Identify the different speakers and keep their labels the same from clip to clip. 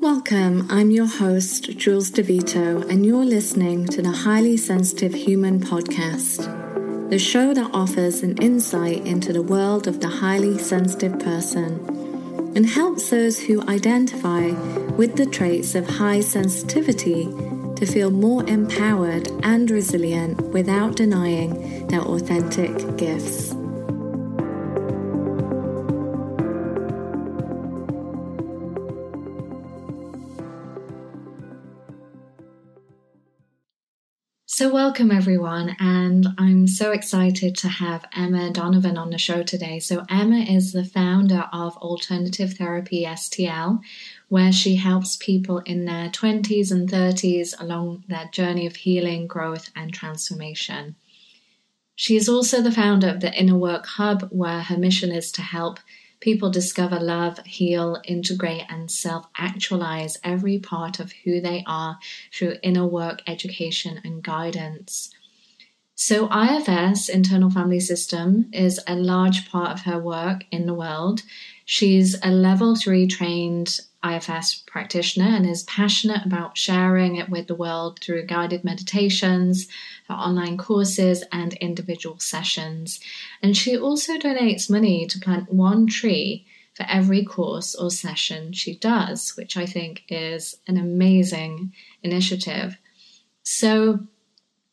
Speaker 1: Welcome, I'm your host, Jules DeVito, and you're listening to the Highly Sensitive Human Podcast, the show that offers an insight into the world of the highly sensitive person and helps those who identify with the traits of high sensitivity to feel more empowered and resilient without denying their authentic gifts. So, welcome everyone, and I'm so excited to have Emma Donovan on the show today. So, Emma is the founder of Alternative Therapy STL, where she helps people in their 20s and 30s along their journey of healing, growth, and transformation. She is also the founder of the Inner Work Hub, where her mission is to help people discover love, heal, integrate, and self actualize every part of who they are through inner work, education, and guidance. So, IFS, Internal Family System, is a large part of her work in the world. She's a level three trained IFS practitioner and is passionate about sharing it with the world through guided meditations, her online courses, and individual sessions. And she also donates money to plant one tree for every course or session she does, which I think is an amazing initiative. So,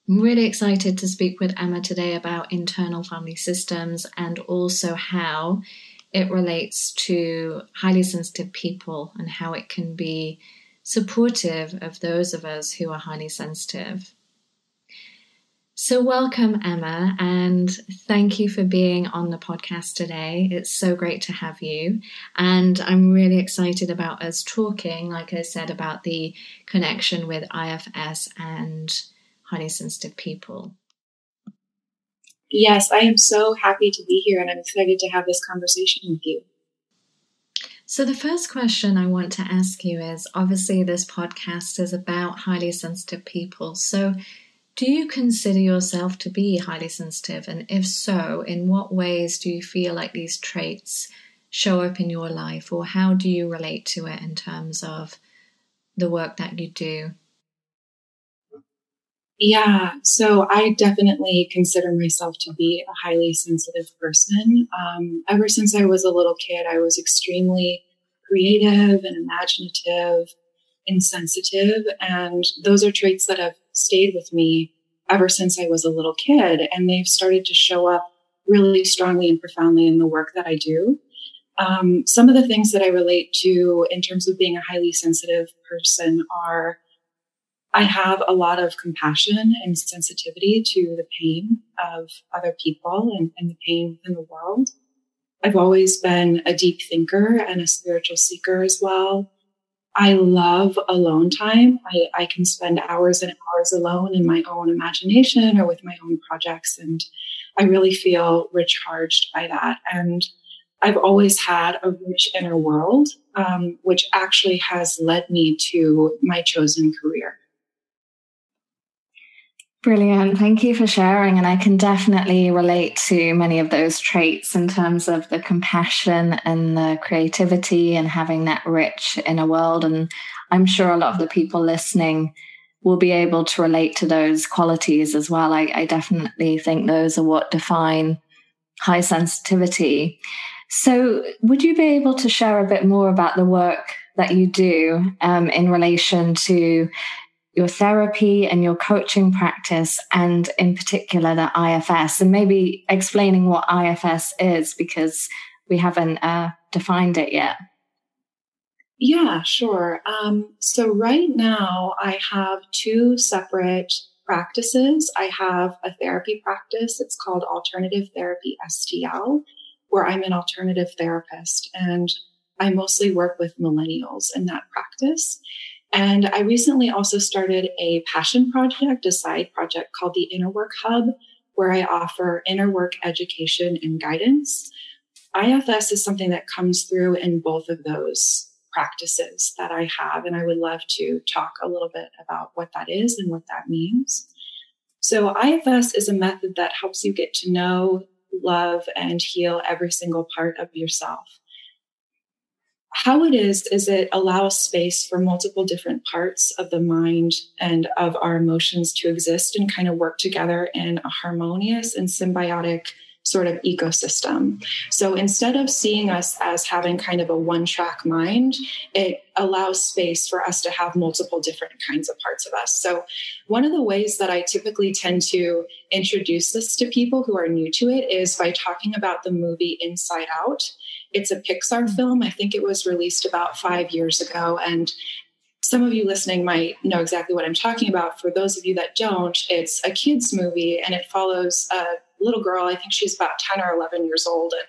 Speaker 1: I'm really excited to speak with Emma today about internal family systems and also how it relates to highly sensitive people and how it can be supportive of those of us who are highly sensitive. So, welcome, Emma, and thank you for being on the podcast today. It's so great to have you. And I'm really excited about us talking, like I said, about the connection with IFS and highly sensitive people.
Speaker 2: Yes, I am so happy to be here and I'm excited to have this conversation with you.
Speaker 1: So, the first question I want to ask you is obviously, this podcast is about highly sensitive people. So, do you consider yourself to be highly sensitive? And if so, in what ways do you feel like these traits show up in your life, or how do you relate to it in terms of the work that you do?
Speaker 2: Yeah, so I definitely consider myself to be a highly sensitive person. Um, ever since I was a little kid, I was extremely creative and imaginative and sensitive. And those are traits that have stayed with me ever since I was a little kid. And they've started to show up really strongly and profoundly in the work that I do. Um, some of the things that I relate to in terms of being a highly sensitive person are I have a lot of compassion and sensitivity to the pain of other people and, and the pain in the world. I've always been a deep thinker and a spiritual seeker as well. I love alone time. I, I can spend hours and hours alone in my own imagination or with my own projects. And I really feel recharged by that. And I've always had a rich inner world, um, which actually has led me to my chosen career.
Speaker 1: Brilliant. Thank you for sharing. And I can definitely relate to many of those traits in terms of the compassion and the creativity and having that rich inner world. And I'm sure a lot of the people listening will be able to relate to those qualities as well. I, I definitely think those are what define high sensitivity. So, would you be able to share a bit more about the work that you do um, in relation to your therapy and your coaching practice, and in particular the IFS, and maybe explaining what IFS is because we haven't uh, defined it yet.
Speaker 2: Yeah, sure. Um, so, right now, I have two separate practices. I have a therapy practice, it's called Alternative Therapy STL, where I'm an alternative therapist, and I mostly work with millennials in that practice. And I recently also started a passion project, a side project called the Inner Work Hub, where I offer inner work education and guidance. IFS is something that comes through in both of those practices that I have. And I would love to talk a little bit about what that is and what that means. So, IFS is a method that helps you get to know, love, and heal every single part of yourself how it is is it allows space for multiple different parts of the mind and of our emotions to exist and kind of work together in a harmonious and symbiotic sort of ecosystem. So instead of seeing us as having kind of a one track mind, it allows space for us to have multiple different kinds of parts of us. So one of the ways that I typically tend to introduce this to people who are new to it is by talking about the movie Inside Out. It's a Pixar film. I think it was released about five years ago. And some of you listening might know exactly what I'm talking about. For those of you that don't, it's a kids' movie and it follows a little girl. I think she's about 10 or 11 years old. And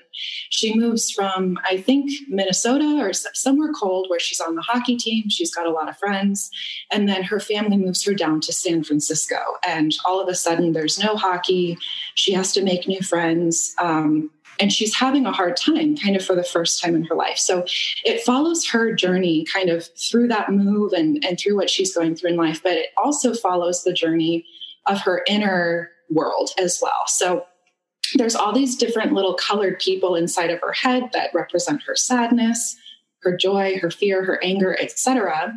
Speaker 2: she moves from, I think, Minnesota or somewhere cold where she's on the hockey team. She's got a lot of friends. And then her family moves her down to San Francisco. And all of a sudden, there's no hockey. She has to make new friends. Um, and she's having a hard time kind of for the first time in her life so it follows her journey kind of through that move and, and through what she's going through in life but it also follows the journey of her inner world as well. So there's all these different little colored people inside of her head that represent her sadness, her joy, her fear, her anger, etc.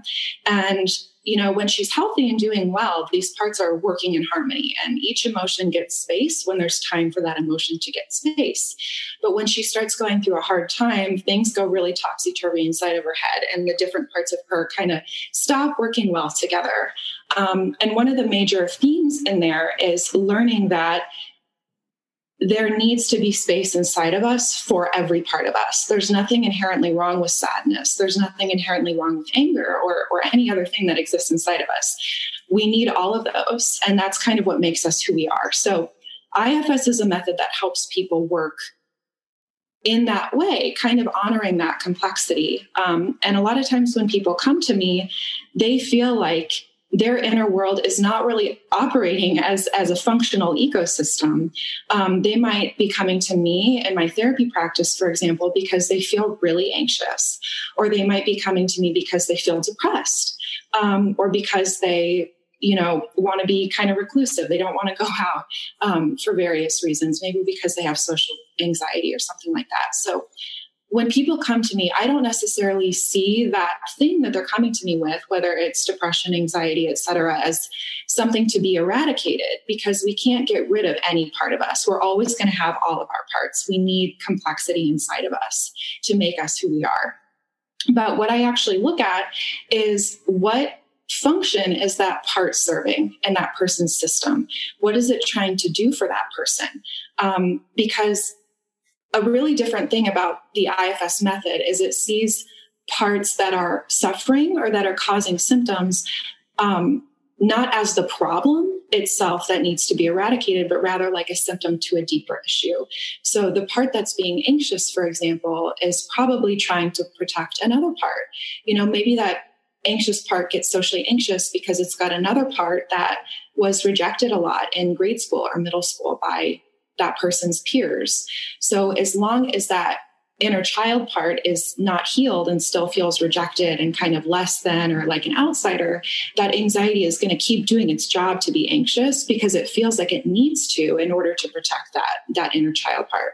Speaker 2: And you know, when she's healthy and doing well, these parts are working in harmony and each emotion gets space when there's time for that emotion to get space. But when she starts going through a hard time, things go really topsy turvy inside of her head and the different parts of her kind of stop working well together. Um, and one of the major themes in there is learning that there needs to be space inside of us for every part of us. There's nothing inherently wrong with sadness. There's nothing inherently wrong with anger or, or any other thing that exists inside of us. We need all of those. And that's kind of what makes us who we are. So, IFS is a method that helps people work in that way, kind of honoring that complexity. Um, and a lot of times when people come to me, they feel like their inner world is not really operating as, as a functional ecosystem. Um, they might be coming to me in my therapy practice, for example, because they feel really anxious, or they might be coming to me because they feel depressed, um, or because they you know want to be kind of reclusive they don't want to go out um, for various reasons maybe because they have social anxiety or something like that so when people come to me, I don't necessarily see that thing that they're coming to me with, whether it's depression, anxiety, et cetera, as something to be eradicated because we can't get rid of any part of us. We're always going to have all of our parts. We need complexity inside of us to make us who we are. But what I actually look at is what function is that part serving in that person's system? What is it trying to do for that person? Um, because a really different thing about the IFS method is it sees parts that are suffering or that are causing symptoms um, not as the problem itself that needs to be eradicated, but rather like a symptom to a deeper issue. So the part that's being anxious, for example, is probably trying to protect another part. You know, maybe that anxious part gets socially anxious because it's got another part that was rejected a lot in grade school or middle school by that person's peers. So as long as that inner child part is not healed and still feels rejected and kind of less than or like an outsider, that anxiety is going to keep doing its job to be anxious because it feels like it needs to in order to protect that that inner child part.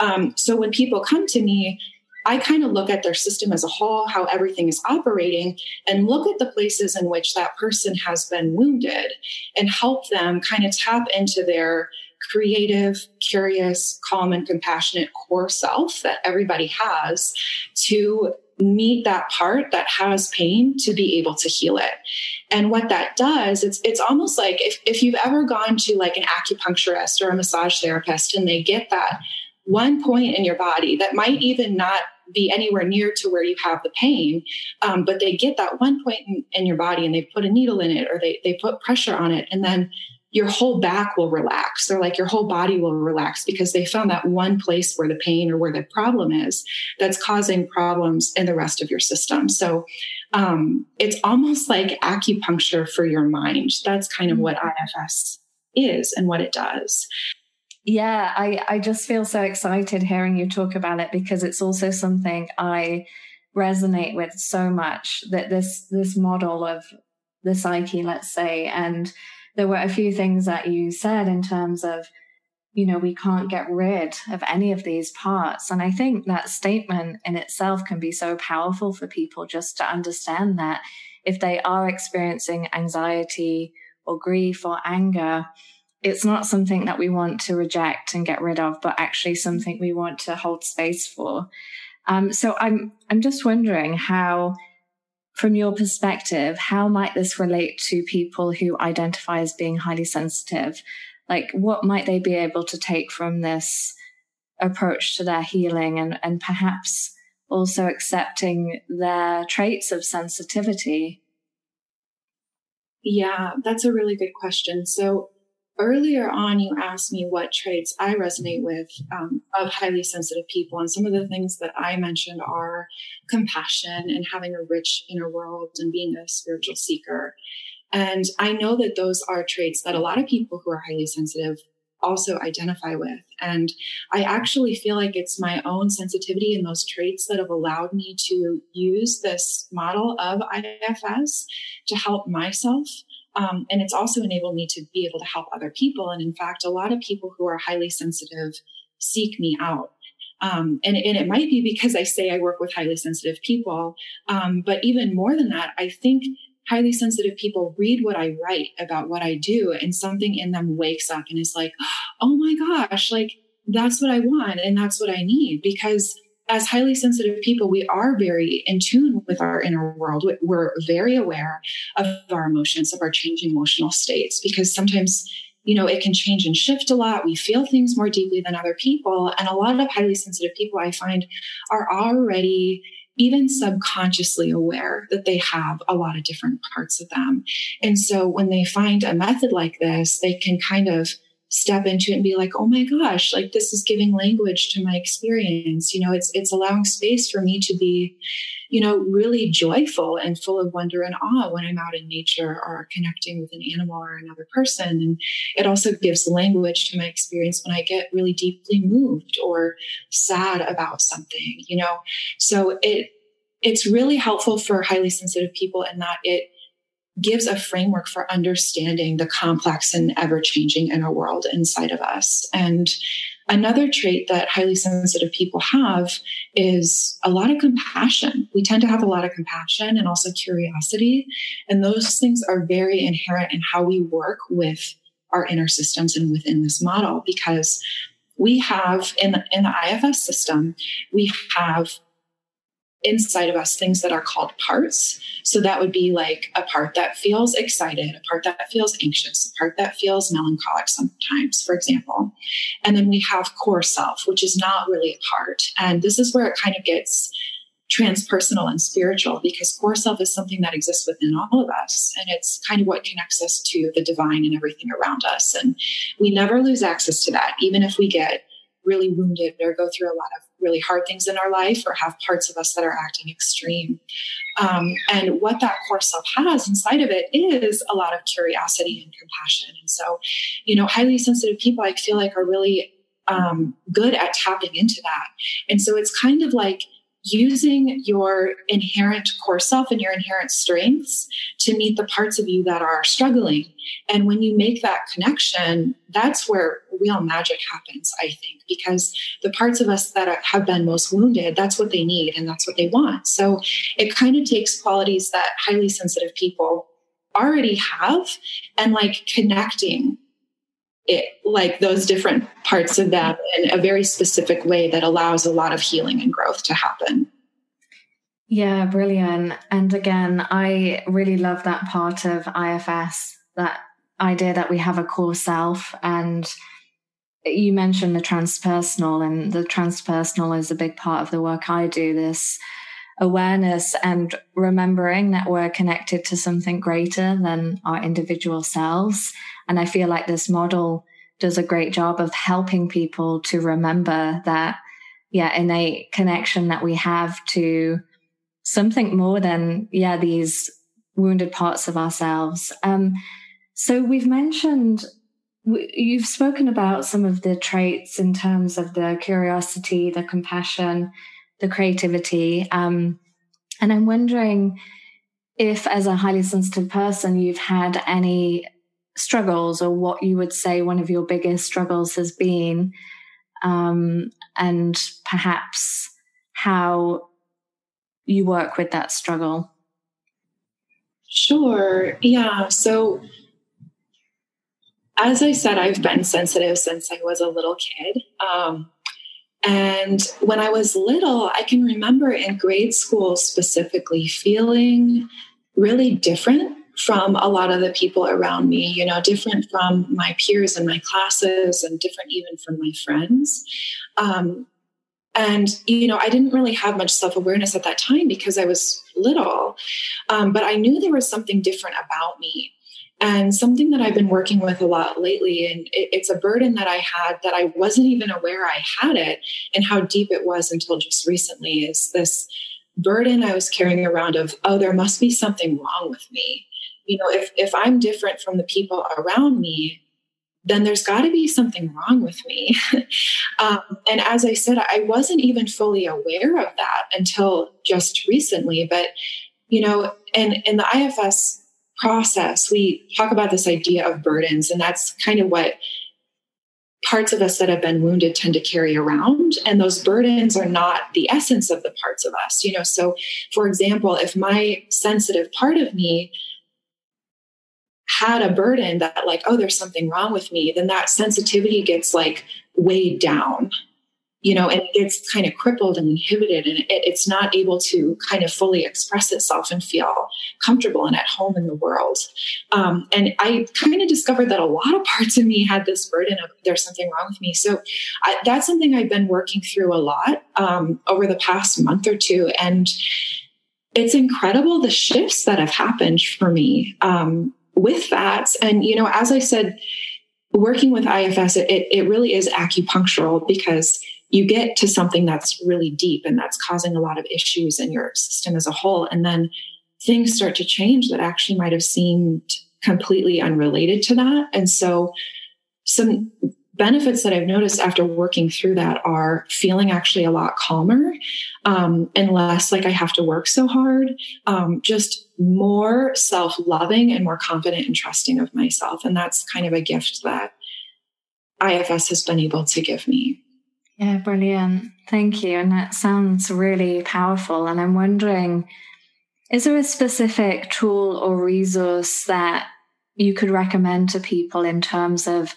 Speaker 2: Um, so when people come to me, I kind of look at their system as a whole, how everything is operating, and look at the places in which that person has been wounded and help them kind of tap into their creative, curious, calm, and compassionate core self that everybody has to meet that part that has pain to be able to heal it. And what that does, it's it's almost like if, if you've ever gone to like an acupuncturist or a massage therapist and they get that one point in your body that might even not be anywhere near to where you have the pain, um, but they get that one point in, in your body and they put a needle in it or they, they put pressure on it and then your whole back will relax or like your whole body will relax because they found that one place where the pain or where the problem is that's causing problems in the rest of your system. So um, it's almost like acupuncture for your mind. That's kind of what mm-hmm. IFS is and what it does.
Speaker 1: Yeah, I, I just feel so excited hearing you talk about it because it's also something I resonate with so much that this this model of the psyche, let's say, and there were a few things that you said in terms of you know, we can't get rid of any of these parts. And I think that statement in itself can be so powerful for people just to understand that if they are experiencing anxiety or grief or anger, it's not something that we want to reject and get rid of, but actually something we want to hold space for. Um, so I'm I'm just wondering how, from your perspective, how might this relate to people who identify as being highly sensitive? Like, what might they be able to take from this approach to their healing, and and perhaps also accepting their traits of sensitivity?
Speaker 2: Yeah, that's a really good question. So earlier on, you asked me what traits I resonate with um, of highly sensitive people. And some of the things that I mentioned are compassion and having a rich inner world and being a spiritual seeker. And I know that those are traits that a lot of people who are highly sensitive also identify with. And I actually feel like it's my own sensitivity and those traits that have allowed me to use this model of IFS to help myself um, and it's also enabled me to be able to help other people. And in fact, a lot of people who are highly sensitive seek me out. Um, and, and, it might be because I say I work with highly sensitive people. Um, but even more than that, I think highly sensitive people read what I write about what I do and something in them wakes up and is like, oh my gosh, like that's what I want and that's what I need because as highly sensitive people, we are very in tune with our inner world. We're very aware of our emotions, of our changing emotional states, because sometimes, you know, it can change and shift a lot. We feel things more deeply than other people. And a lot of highly sensitive people I find are already even subconsciously aware that they have a lot of different parts of them. And so when they find a method like this, they can kind of step into it and be like, oh my gosh, like this is giving language to my experience. You know, it's it's allowing space for me to be, you know, really joyful and full of wonder and awe when I'm out in nature or connecting with an animal or another person. And it also gives language to my experience when I get really deeply moved or sad about something, you know. So it it's really helpful for highly sensitive people in that it gives a framework for understanding the complex and ever changing inner world inside of us. And another trait that highly sensitive people have is a lot of compassion. We tend to have a lot of compassion and also curiosity. And those things are very inherent in how we work with our inner systems and within this model because we have in in the IFS system, we have inside of us things that are called parts. So that would be like a part that feels excited, a part that feels anxious, a part that feels melancholic sometimes, for example. And then we have core self, which is not really a part. And this is where it kind of gets transpersonal and spiritual because core self is something that exists within all of us. And it's kind of what connects us to the divine and everything around us. And we never lose access to that, even if we get really wounded or go through a lot of really hard things in our life or have parts of us that are acting extreme. Um, and what that core self has inside of it is a lot of curiosity and compassion. And so, you know, highly sensitive people, I feel like, are really um, good at tapping into that. And so it's kind of like, using your inherent core self and your inherent strengths to meet the parts of you that are struggling. And when you make that connection, that's where real magic happens, I think, because the parts of us that have been most wounded, that's what they need and that's what they want. So it kind of takes qualities that highly sensitive people already have and like connecting it, like those different parts of them in a very specific way that allows a lot of healing and growth to happen.
Speaker 1: Yeah, brilliant. And again, I really love that part of IFS, that idea that we have a core self. And you mentioned the transpersonal, and the transpersonal is a big part of the work I do. This awareness and remembering that we're connected to something greater than our individual selves. And I feel like this model does a great job of helping people to remember that, yeah, innate connection that we have to something more than, yeah, these wounded parts of ourselves. Um, so we've mentioned, you've spoken about some of the traits in terms of the curiosity, the compassion, the creativity. Um, and I'm wondering if, as a highly sensitive person, you've had any struggles or what you would say one of your biggest struggles has been um, and perhaps how you work with that struggle.
Speaker 2: Sure. Yeah. So as i said i've been sensitive since i was a little kid. Um, and when I was little, I can remember in grade school specifically feeling really different from a lot of the people around me, you know, different from my peers in my classes and different even from my friends. Um, and, you know, I didn't really have much self awareness at that time because I was little. Um, but I knew there was something different about me. And something that I've been working with a lot lately, and it, it's a burden that I had that I wasn't even aware I had it and how deep it was until just recently, is this burden I was carrying around of, oh, there must be something wrong with me. You know, if, if I'm different from the people around me, then there's got to be something wrong with me. um, and as I said, I wasn't even fully aware of that until just recently. But, you know, and in the IFS process, we talk about this idea of burdens, and that's kind of what parts of us that have been wounded tend to carry around. And those burdens are not the essence of the parts of us you know? So for example if my sensitive part of me had a burden that like oh there's something wrong with me then that sensitivity gets like weighed down you know, and it gets kind of crippled and inhibited, and it, it's not able to kind of fully express itself and feel comfortable and at home in the world. Um, and I kind of discovered that a lot of parts of me had this burden of there's something wrong with me. So I, that's something I've been working through a lot um, over the past month or two, and it's incredible the shifts that have happened for me um, with that. And you know, as I said working with IFS, it, it really is acupunctural because you get to something that's really deep and that's causing a lot of issues in your system as a whole. And then things start to change that actually might have seemed completely unrelated to that. And so some benefits that I've noticed after working through that are feeling actually a lot calmer um, and less like I have to work so hard, um, just more self loving and more confident and trusting of myself. And that's kind of a gift that IFS has been able to give me.
Speaker 1: Yeah, brilliant. Thank you. And that sounds really powerful. And I'm wondering, is there a specific tool or resource that you could recommend to people in terms of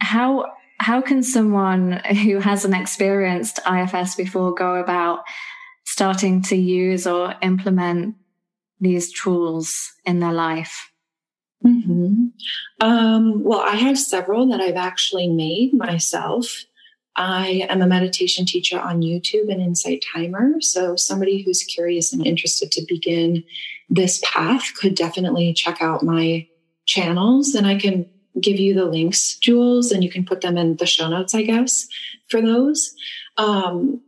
Speaker 1: how how can someone who hasn't experienced IFS before go about starting to use or implement these tools in their life?
Speaker 2: Mm-hmm. Um, well, I have several that I've actually made myself. I am a meditation teacher on YouTube and Insight Timer. So, somebody who's curious and interested to begin this path could definitely check out my channels. And I can give you the links, Jules, and you can put them in the show notes, I guess, for those. Um,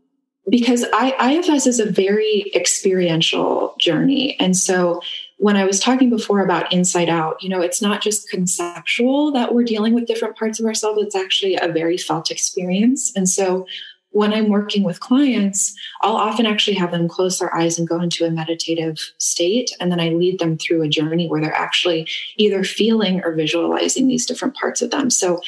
Speaker 2: because I, IFS is a very experiential journey. And so, when I was talking before about inside out, you know, it's not just conceptual that we're dealing with different parts of ourselves, it's actually a very felt experience. And so when I'm working with clients, I'll often actually have them close their eyes and go into a meditative state. And then I lead them through a journey where they're actually either feeling or visualizing these different parts of them. So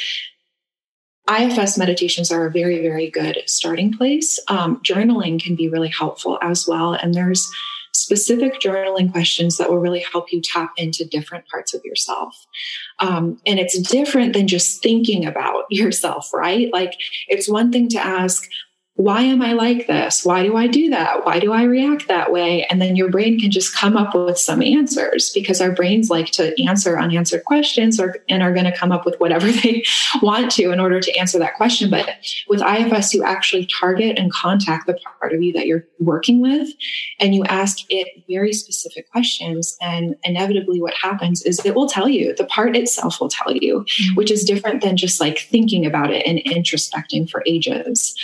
Speaker 2: IFS meditations are a very, very good starting place. Um, journaling can be really helpful as well. And there's specific journaling questions that will really help you tap into different parts of yourself. Um, and it's different than just thinking about yourself, right? Like it's one thing to ask, why am I like this? Why do I do that? Why do I react that way? And then your brain can just come up with some answers because our brains like to answer unanswered questions or, and are going to come up with whatever they want to in order to answer that question. But with IFS, you actually target and contact the part of you that you're working with and you ask it very specific questions. And inevitably, what happens is it will tell you, the part itself will tell you, mm-hmm. which is different than just like thinking about it and introspecting for ages.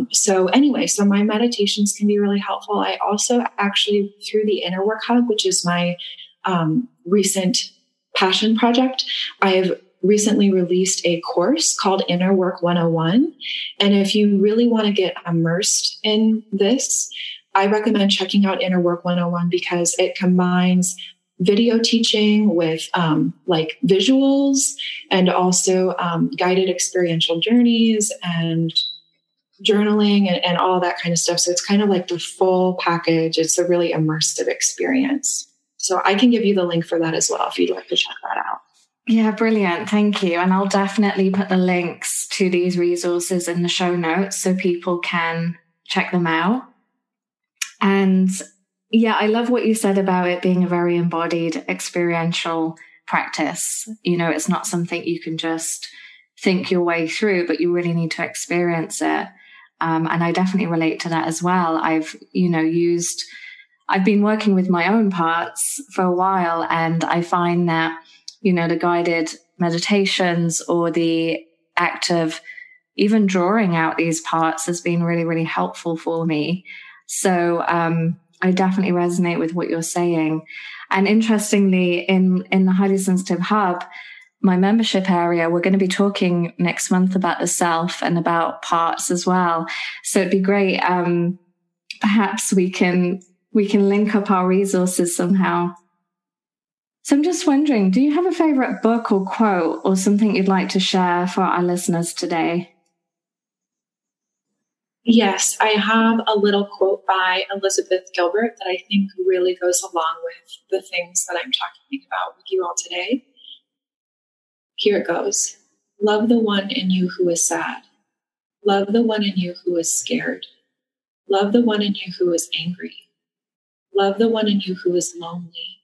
Speaker 2: Um, so anyway, so my meditations can be really helpful. I also actually through the Inner Work Hub, which is my um, recent passion project, I've recently released a course called Inner Work 101. And if you really want to get immersed in this, I recommend checking out Inner Work 101 because it combines video teaching with um, like visuals and also um, guided experiential journeys and journaling and, and all that kind of stuff. So it's kind of like the full package. It's a really immersive experience. So I can give you the link for that as well if you'd like to check that out.
Speaker 1: Yeah, brilliant. Thank you. And I'll definitely put the links to these resources in the show notes so people can check them out. And yeah, I love what you said about it being a very embodied experiential practice. You know, it's not something you can just think your way through, but you really need to experience it. Um, and I definitely relate to that as well. I've, you know, used, I've been working with my own parts for a while, and I find that, you know, the guided meditations or the act of even drawing out these parts has been really, really helpful for me. So, um, I definitely resonate with what you're saying. And interestingly, in, in the highly sensitive hub, my membership area, we're going to be talking next month about the self and about parts as well. So it'd be great. Um, perhaps we can, we can link up our resources somehow. So I'm just wondering, do you have a favorite book or quote or something you'd like to share for our listeners today?
Speaker 2: Yes, I have a little quote by Elizabeth Gilbert that I think really goes along with the things that I'm talking about with you all today. Here it goes Love the one in you who is sad. Love the one in you who is scared. Love the one in you who is angry. Love the one in you who is lonely.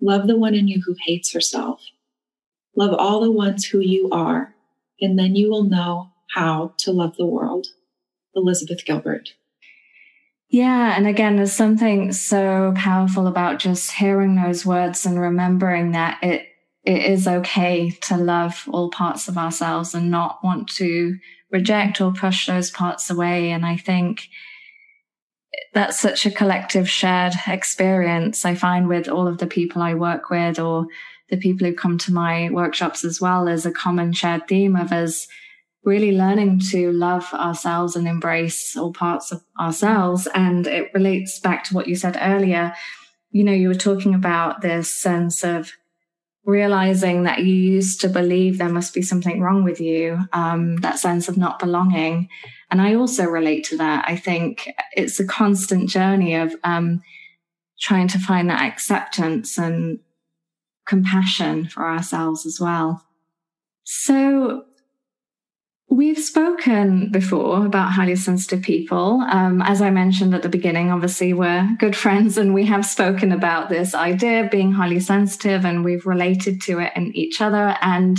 Speaker 2: Love the one in you who hates herself. Love all the ones who you are, and then you will know how to love the world. Elizabeth Gilbert.
Speaker 1: Yeah. And again, there's something so powerful about just hearing those words and remembering that it, it is okay to love all parts of ourselves and not want to reject or push those parts away. And I think that's such a collective shared experience I find with all of the people I work with or the people who come to my workshops as well is a common shared theme of us really learning to love ourselves and embrace all parts of ourselves. And it relates back to what you said earlier. You know, you were talking about this sense of realizing that you used to believe there must be something wrong with you, um, that sense of not belonging. And I also relate to that. I think it's a constant journey of um, trying to find that acceptance and compassion for ourselves as well. So We've spoken before about highly sensitive people. Um, as I mentioned at the beginning, obviously, we're good friends and we have spoken about this idea of being highly sensitive and we've related to it in each other. And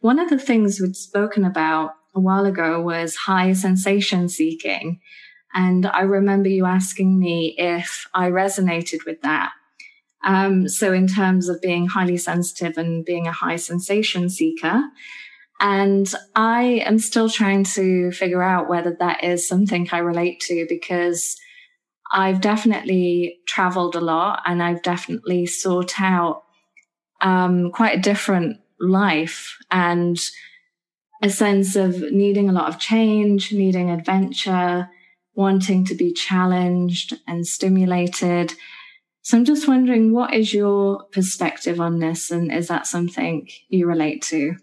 Speaker 1: one of the things we'd spoken about a while ago was high sensation seeking. And I remember you asking me if I resonated with that. Um, so in terms of being highly sensitive and being a high sensation seeker, and I am still trying to figure out whether that is something I relate to because I've definitely traveled a lot and I've definitely sought out um, quite a different life and a sense of needing a lot of change, needing adventure, wanting to be challenged and stimulated. So I'm just wondering, what is your perspective on this? And is that something you relate to?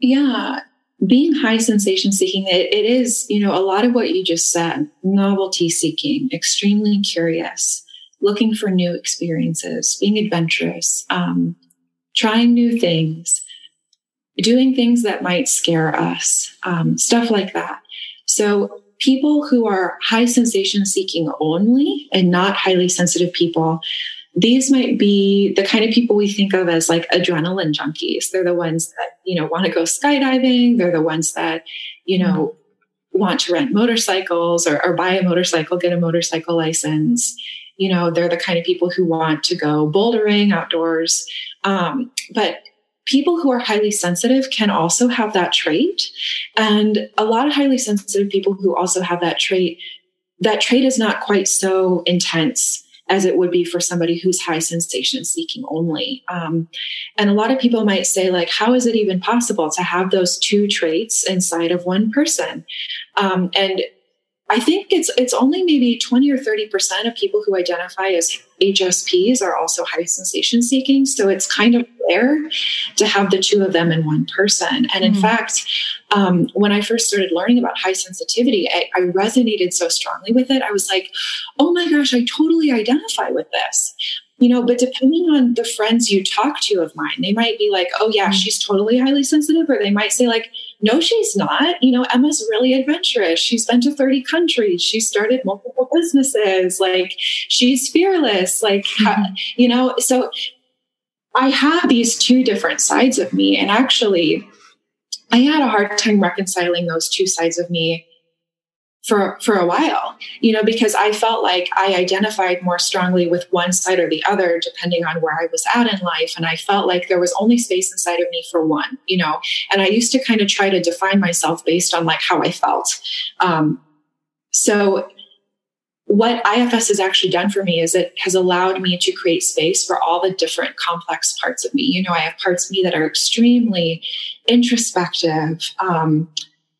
Speaker 2: Yeah, being high sensation seeking, it, it is, you know, a lot of what you just said novelty seeking, extremely curious, looking for new experiences, being adventurous, um, trying new things, doing things that might scare us, um, stuff like that. So, people who are high sensation seeking only and not highly sensitive people these might be the kind of people we think of as like adrenaline junkies. They're the ones that, you know, want to go skydiving. They're the ones that, you know, want to rent motorcycles or, or buy a motorcycle, get a motorcycle license. You know, they're the kind of people who want to go bouldering outdoors. Um, but people who are highly sensitive can also have that trait. And a lot of highly sensitive people who also have that trait, that trait is not quite so intense as it would be for somebody who's high sensation seeking only. Um, and a lot of people might say, like, how is it even possible to have those two traits inside of one person? Um, and I think it's it's only maybe 20 or 30% of people who identify as HSPs are also high sensation seeking. So it's kind of rare to have the two of them in one person. And in mm-hmm. fact, um, when I first started learning about high sensitivity, I, I resonated so strongly with it. I was like, oh my gosh, I totally identify with this you know but depending on the friends you talk to of mine they might be like oh yeah mm-hmm. she's totally highly sensitive or they might say like no she's not. You know emma's really adventurous. She's been to 30 countries. She started multiple businesses. Like she's fearless. Like mm-hmm. you know so i have these two different sides of me. And actually i had a hard time reconciling those two sides of me for for a while you know because i felt like i identified more strongly with one side or the other depending on where i was at in life. And i felt like there was only space inside of me for one you know and i used to kind of try to define myself based on like how i felt. Um, so what IFS has actually done for me is it has allowed me to create space for all the different complex parts of me. You know i have parts of me that are extremely introspective um,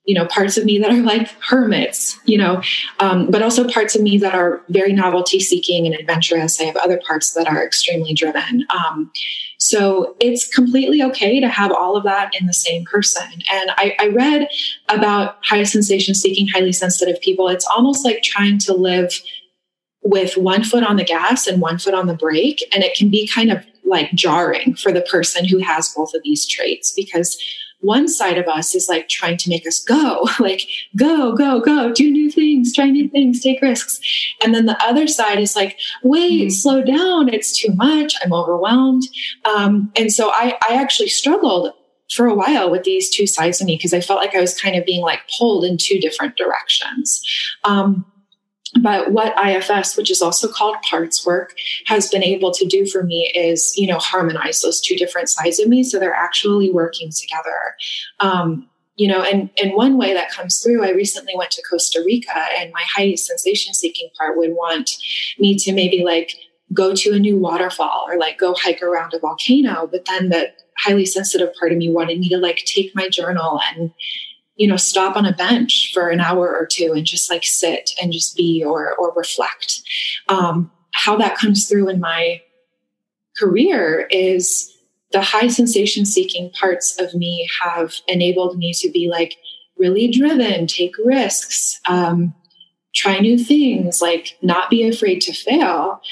Speaker 2: you know parts of me that are like hermits you know um, but also parts of me that are very novelty seeking and adventurous. I have other parts that are extremely driven. Um, so it's completely okay to have all of that in the same person. And I, I read about high sensation seeking highly sensitive people. It's almost like trying to live with one foot on the gas and one foot on the brake. And it can be kind of like jarring for the person who has both of these traits because one side of us is like trying to make us go, like go, go, go, do new things, try new things, take risks. And then the other side is like, wait, mm-hmm. slow down. It's too much. I'm overwhelmed. Um, and so I, I actually struggled for a while with these two sides of me because I felt like I was kind of being like pulled in two different directions. Um, but what IFS which is also called parts work has been able to do for me is you know harmonize those two different sides of me so they're actually working together. Um, you know and and one way that comes through i recently went to costa rica and my high sensation seeking part would want me to maybe like go to a new waterfall or like go hike around a volcano but then the highly sensitive part of me wanted me to like take my journal and you know stop on a bench for an hour or two and just like sit and just be or or reflect. Um, how that comes through in my career is the high sensation seeking parts of me have enabled me to be like really driven take risks um, try new things like not be afraid to fail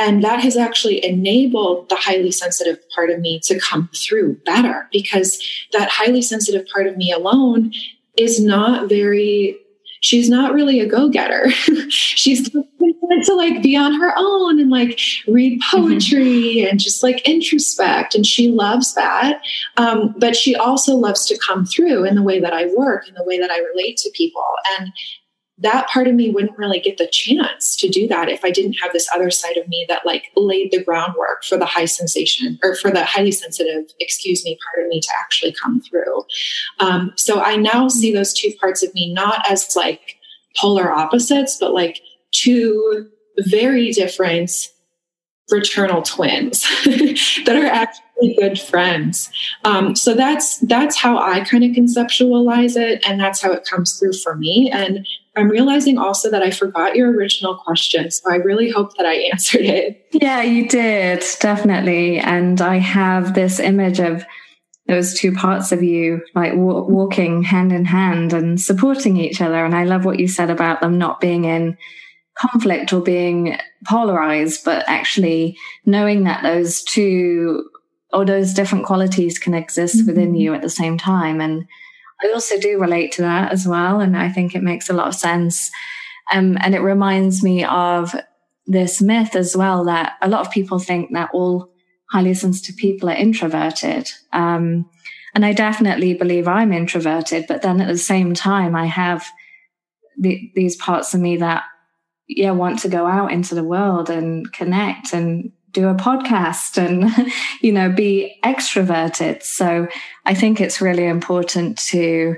Speaker 2: and that has actually enabled the highly sensitive part of me to come through better because that highly sensitive part of me alone is not very she's not really a go-getter she's to like be on her own and like read mm-hmm. poetry mm-hmm. and just like introspect and she loves that um, but she also loves to come through in the way that i work and the way that i relate to people and that part of me wouldn't really get the chance to do that if I didn't have this other side of me that like laid the groundwork for the high sensation or for the highly sensitive, excuse me, part of me to actually come through. Um, so I now see those two parts of me not as like polar opposites, but like two very different fraternal twins that are actually good friends. Um, so that's that's how I kind of conceptualize it, and that's how it comes through for me. And I'm realizing also that I forgot your original question. So I really hope that I answered it.
Speaker 1: Yeah, you did, definitely. And I have this image of those two parts of you like w- walking hand in hand and supporting each other. And I love what you said about them not being in conflict or being polarized, but actually knowing that those two or those different qualities can exist mm-hmm. within you at the same time. And I also do relate to that as well. And I think it makes a lot of sense. Um, and it reminds me of this myth as well that a lot of people think that all highly sensitive people are introverted. Um, and I definitely believe I'm introverted, but then at the same time, I have the, these parts of me that, yeah, want to go out into the world and connect and do a podcast and, you know, be extroverted. So I think it's really important to,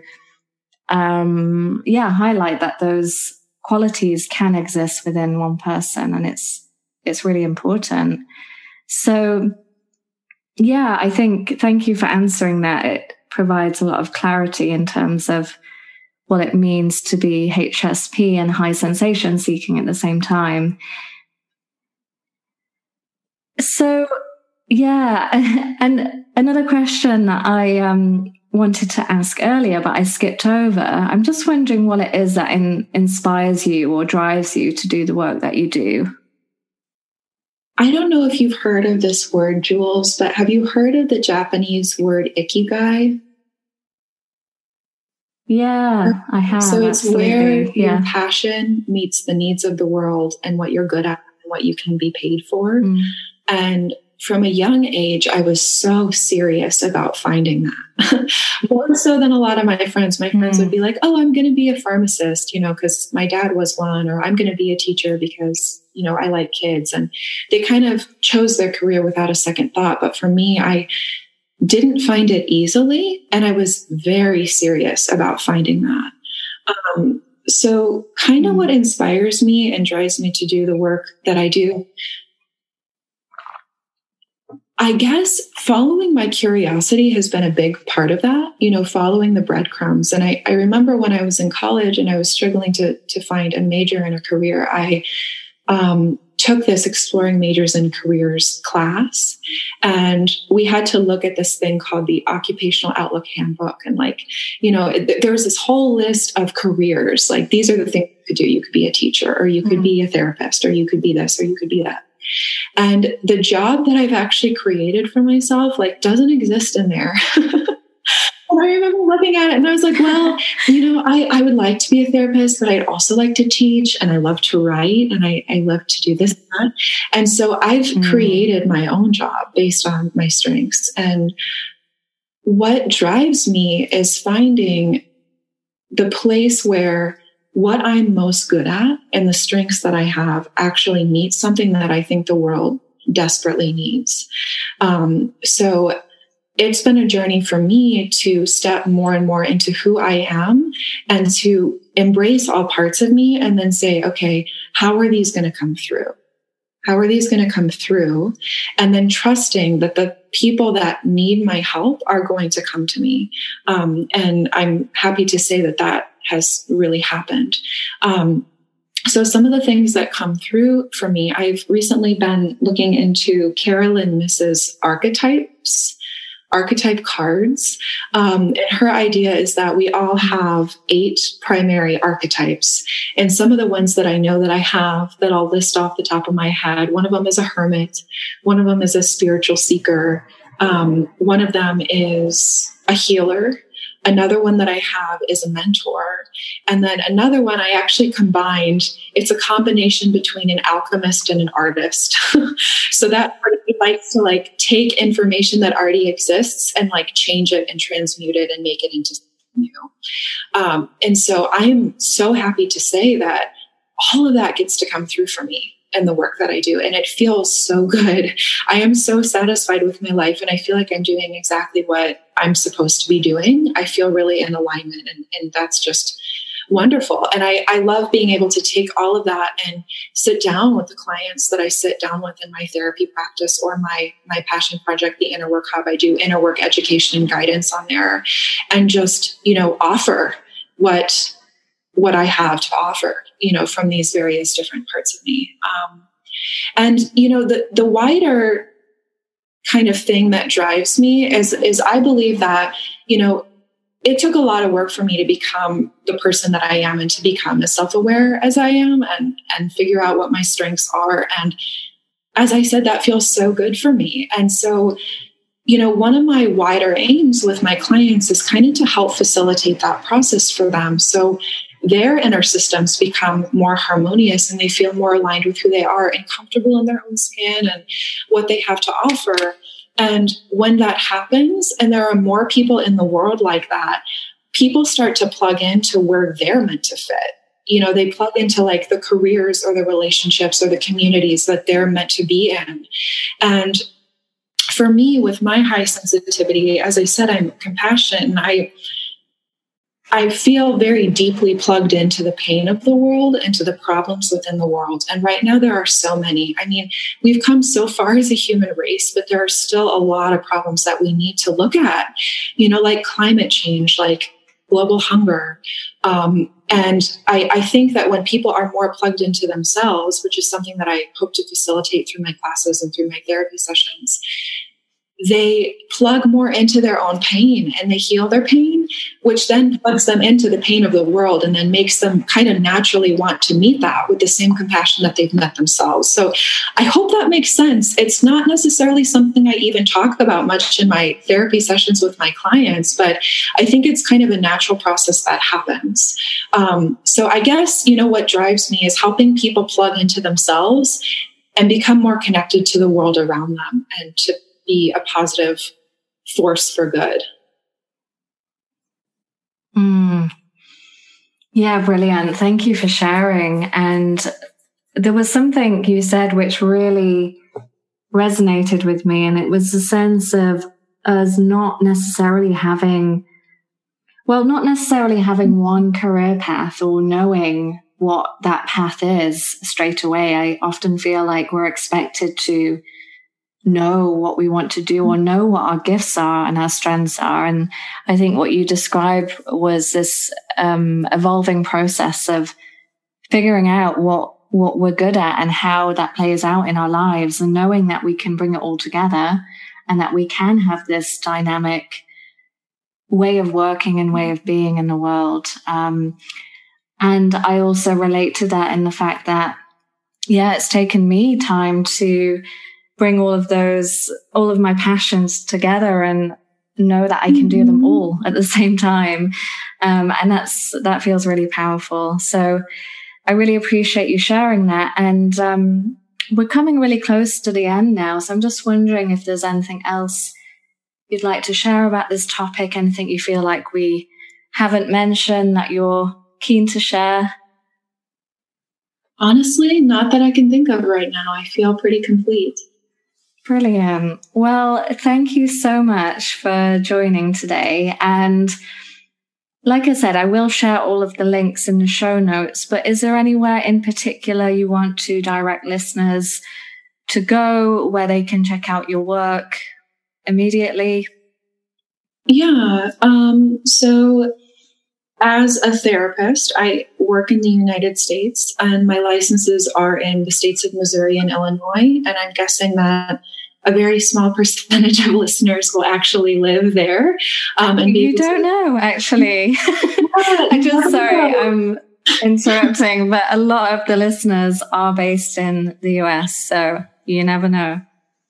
Speaker 1: um, yeah, highlight that those qualities can exist within one person and it's, it's really important. So yeah, I think thank you for answering that. It provides a lot of clarity in terms of what it means to be HSP and high sensation seeking at the same time. So, yeah, and another question that I um, wanted to ask earlier, but I skipped over. I'm just wondering what it is that in, inspires you or drives you to do the work that you do.
Speaker 2: I don't know if you've heard of this word, Jules, but have you heard of the Japanese word ikigai?
Speaker 1: Yeah, I have.
Speaker 2: So it's absolutely. where yeah. your passion meets the needs of the world and what you're good at and what you can be paid for. Mm. And from a young age, I was so serious about finding that. More so than a lot of my friends. My friends mm. would be like, oh, I'm going to be a pharmacist, you know, because my dad was one, or I'm going to be a teacher because, you know, I like kids. And they kind of chose their career without a second thought. But for me, I didn't find it easily. And I was very serious about finding that. Um, so, kind of what mm. inspires me and drives me to do the work that I do I guess following my curiosity has been a big part of that, you know, following the breadcrumbs. And I, I remember when I was in college and I was struggling to, to find a major in a career, I um, took this exploring majors and careers class. And we had to look at this thing called the Occupational Outlook Handbook. And like, you know, it, there was this whole list of careers. Like, these are the things you could do. You could be a teacher, or you could mm-hmm. be a therapist, or you could be this, or you could be that. And the job that I've actually created for myself, like, doesn't exist in there. And I remember looking at it and I was like, well, you know, I, I would like to be a therapist, but I'd also like to teach and I love to write and I, I love to do this and that. And so I've mm. created my own job based on my strengths. And what drives me is finding the place where what I'm most good at and the strengths that I have actually meet something that I think the world desperately needs. Um, so it's been a journey for me to step more and more into who I am and to embrace all parts of me and then say, okay, how are these going to come through? How are these going to come through? And then trusting that the people that need my help are going to come to me. Um, and I'm happy to say that that has really happened. Um, so some of the things that come through for me, I've recently been looking into Caroline Myss's archetypes archetype cards. Um, and her idea is that we all have eight primary archetypes. And some of the ones that I know that I have that I'll list off the top of my head one of them is a hermit, one of them is a spiritual seeker, um, one of them is a healer. Another one that I have is a mentor. And then another one I actually combined, it's a combination between an alchemist and an artist. so that likes to like take information that already exists and like change it and transmute it and make it into something new. Um, and so I am so happy to say that all of that gets to come through for me and the work that I do. And it feels so good. I am so satisfied with my life and I feel like I'm doing exactly what I'm supposed to be doing. I feel really in alignment and, and that's just wonderful. And I, I love being able to take all of that and sit down with the clients that I sit down with in my therapy practice or my my passion project, the Inner Work Hub. I do inner work education and guidance on there and just, you know, offer what what I have to offer, you know, from these various different parts of me. Um, and you know, the the wider kind of thing that drives me is is I believe that you know it took a lot of work for me to become the person that I am and to become as self-aware as I am and and figure out what my strengths are. And as I said that feels so good for me. And so you know one of my wider aims with my clients is kind of to help facilitate that process for them. So their inner systems become more harmonious and they feel more aligned with who they are and comfortable in their own skin and what they have to offer. And when that happens, and there are more people in the world like that, people start to plug into where they're meant to fit. You know, they plug into like the careers or the relationships or the communities that they're meant to be in. And for me, with my high sensitivity, as I said, I'm compassionate and I I feel very deeply plugged into the pain of the world and to the problems within the world. And right now, there are so many. I mean, we've come so far as a human race, but there are still a lot of problems that we need to look at, you know, like climate change, like global hunger. Um, and I, I, think that when people are more plugged into themselves, which is something that I hope to facilitate through my classes and through my therapy sessions, they plug more into their own pain and they heal their pain, which then plugs them into the pain of the world and then makes them kind of naturally want to meet that with the same compassion that they've met themselves. So I hope that makes sense. It's not necessarily something I even talk about much in my therapy sessions with my clients, but I think it's kind of a natural process that happens. Um, so I guess, you know, what drives me is helping people plug into themselves and become more connected to the world around them and to be a positive force for good.
Speaker 1: Mm. Yeah, brilliant. Thank you for sharing. And there was something you said which really resonated with me, and it was the sense of us not necessarily having, well, not necessarily having one career path or knowing what that path is straight away. I often feel like we're expected to know what we want to do or know what our gifts are and our strengths are. And I think what you described was this um, evolving process of figuring out what what we're good at and how that plays out in our lives and knowing that we can bring it all together and that we can have this dynamic way of working and way of being in the world. Um, and I also relate to that in the fact that, yeah, it's taken me time to bring all of those, all of my passions together and know that I can do them all at the same time. Um, and that's, that feels really powerful. So I really appreciate you sharing that. And, um, we're coming really close to the end now. So I'm just wondering if there's anything else you'd like to share about this topic, anything you feel like we haven't mentioned that you're keen to share.
Speaker 2: Honestly, not that I can think of right now. I feel pretty complete.
Speaker 1: Brilliant. Well, thank you so much for joining today. And like I said, I will share all of the links in the show notes, but is there anywhere in particular you want to direct listeners to go where they can check out your work immediately?
Speaker 2: Yeah. Um, so as a therapist, I work in the United States and my licenses are in the states of Missouri and Illinois. And I'm guessing that a very small percentage of listeners will actually live there.
Speaker 1: Um, and you don't know, actually. I'm just, sorry, I'm interrupting, but a lot of the listeners are based in the US. So you never know.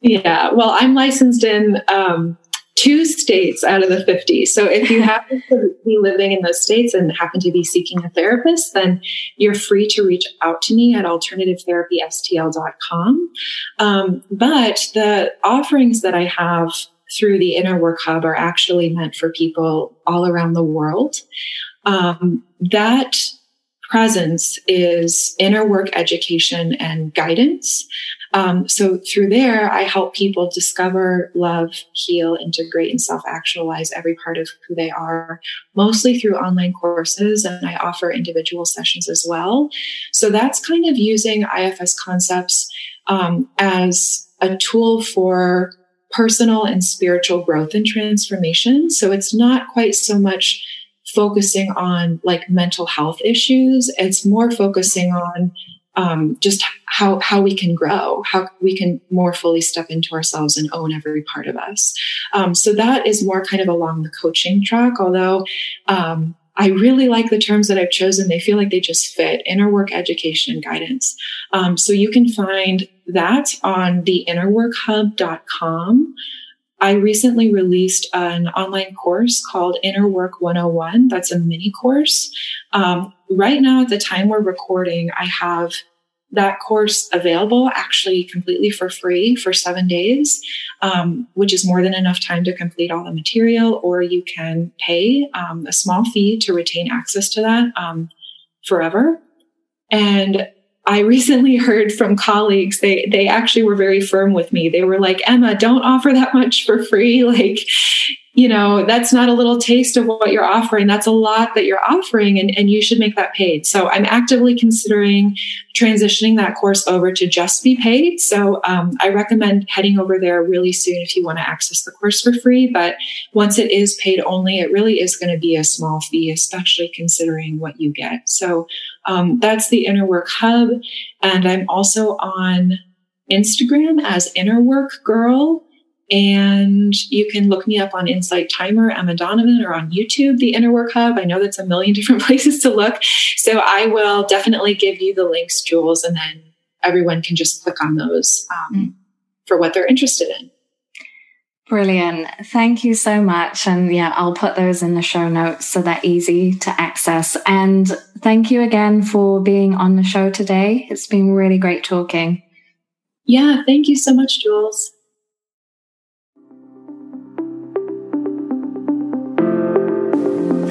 Speaker 2: Yeah. Well, I'm licensed in um, two states out of the 50. So if you happen to be living in those states and happen to be seeking a therapist, then you're free to reach out to me at alternativetherapystl.com. Um, but the offerings that I have through the Inner Work Hub are actually meant for people all around the world. Um, that presence is inner work education and guidance. Um, so through there, I help people discover, love, heal, integrate, and self-actualize every part of who they are, mostly through online courses, and I offer individual sessions as well. So that's kind of using IFS concepts um, as a tool for personal and spiritual growth and transformation. So it's not quite so much focusing on like mental health issues. It's more focusing on um, just how how we can grow, how we can more fully step into ourselves and own every part of us. Um, so that is more kind of along the coaching track. Although um, I really like the terms that I've chosen; they feel like they just fit inner work education and guidance. Um, so you can find that on the innerworkhub.com. I recently released an online course called Inner Work 101. That's a mini course. Um, right now, at the time we're recording, I have that course available actually completely for free for seven days, um, which is more than enough time to complete all the material, or you can pay um, a small fee to retain access to that um, forever. And I recently heard from colleagues, they, they actually were very firm with me. They were like, Emma, don't offer that much for free. Like, you know, that's not a little taste of what you're offering. That's a lot that you're offering and, and you should make that paid. So I'm actively considering transitioning that course over to just be paid. So um, I recommend heading over there really soon if you want to access the course for free. But once it is paid only, it really is going to be a small fee, especially considering what you get. So um, that's the Inner Work Hub. And I'm also on Instagram as Inner Work Girl. And you can look me up on Insight Timer, Emma Donovan, or on YouTube, the Inner Work Hub. I know that's a million different places to look. So I will definitely give you the links, Jules, and then everyone can just click on those um, mm. for what they're interested in.
Speaker 1: Brilliant. Thank you so much. And yeah, I'll put those in the show notes so they're easy to access. And thank you again for being on the show today. It's been really great talking.
Speaker 2: Yeah, thank you so much, Jules.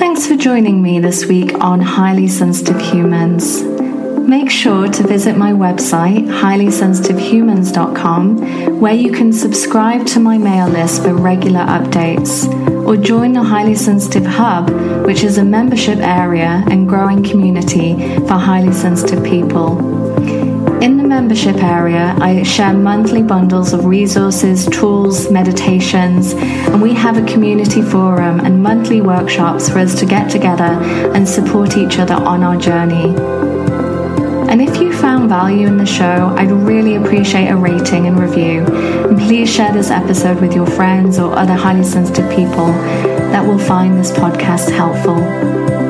Speaker 1: Thanks for joining me this week on Highly Sensitive Humans. Make sure to visit my website, highlysensitiveHumans.com, where you can subscribe to my mail list for regular updates, or join the Highly Sensitive Hub, which is a membership area and growing community for highly sensitive people. In the membership area, I share monthly bundles of resources, tools, meditations, and we have a community forum and monthly workshops for us to get together and support each other on our journey. And if you found value in the show, I'd really appreciate a rating and review. And please share this episode with your friends or other highly sensitive people that will find this podcast helpful.